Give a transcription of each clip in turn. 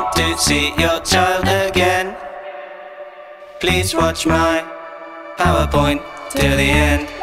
want to see your child again, please watch my PowerPoint till the end.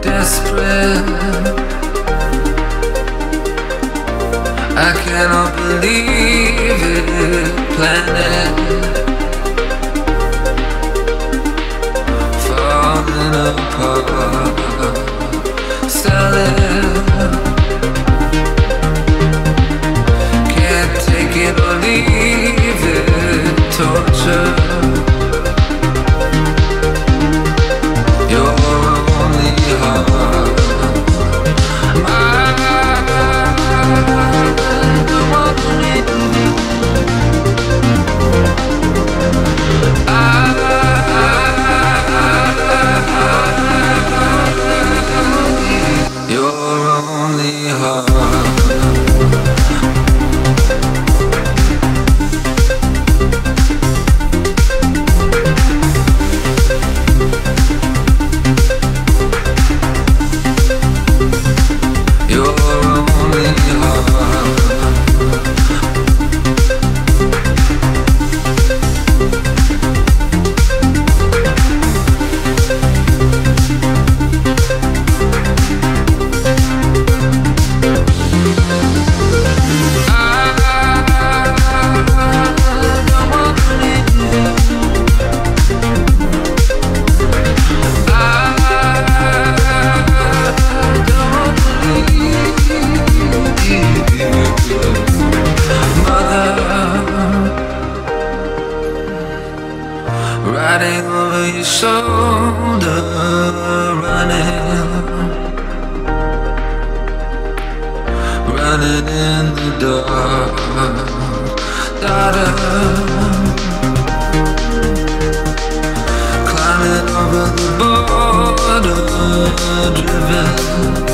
desperate. I cannot believe it, planet. Running in the dark. Da -da. Climbing over the border, driven.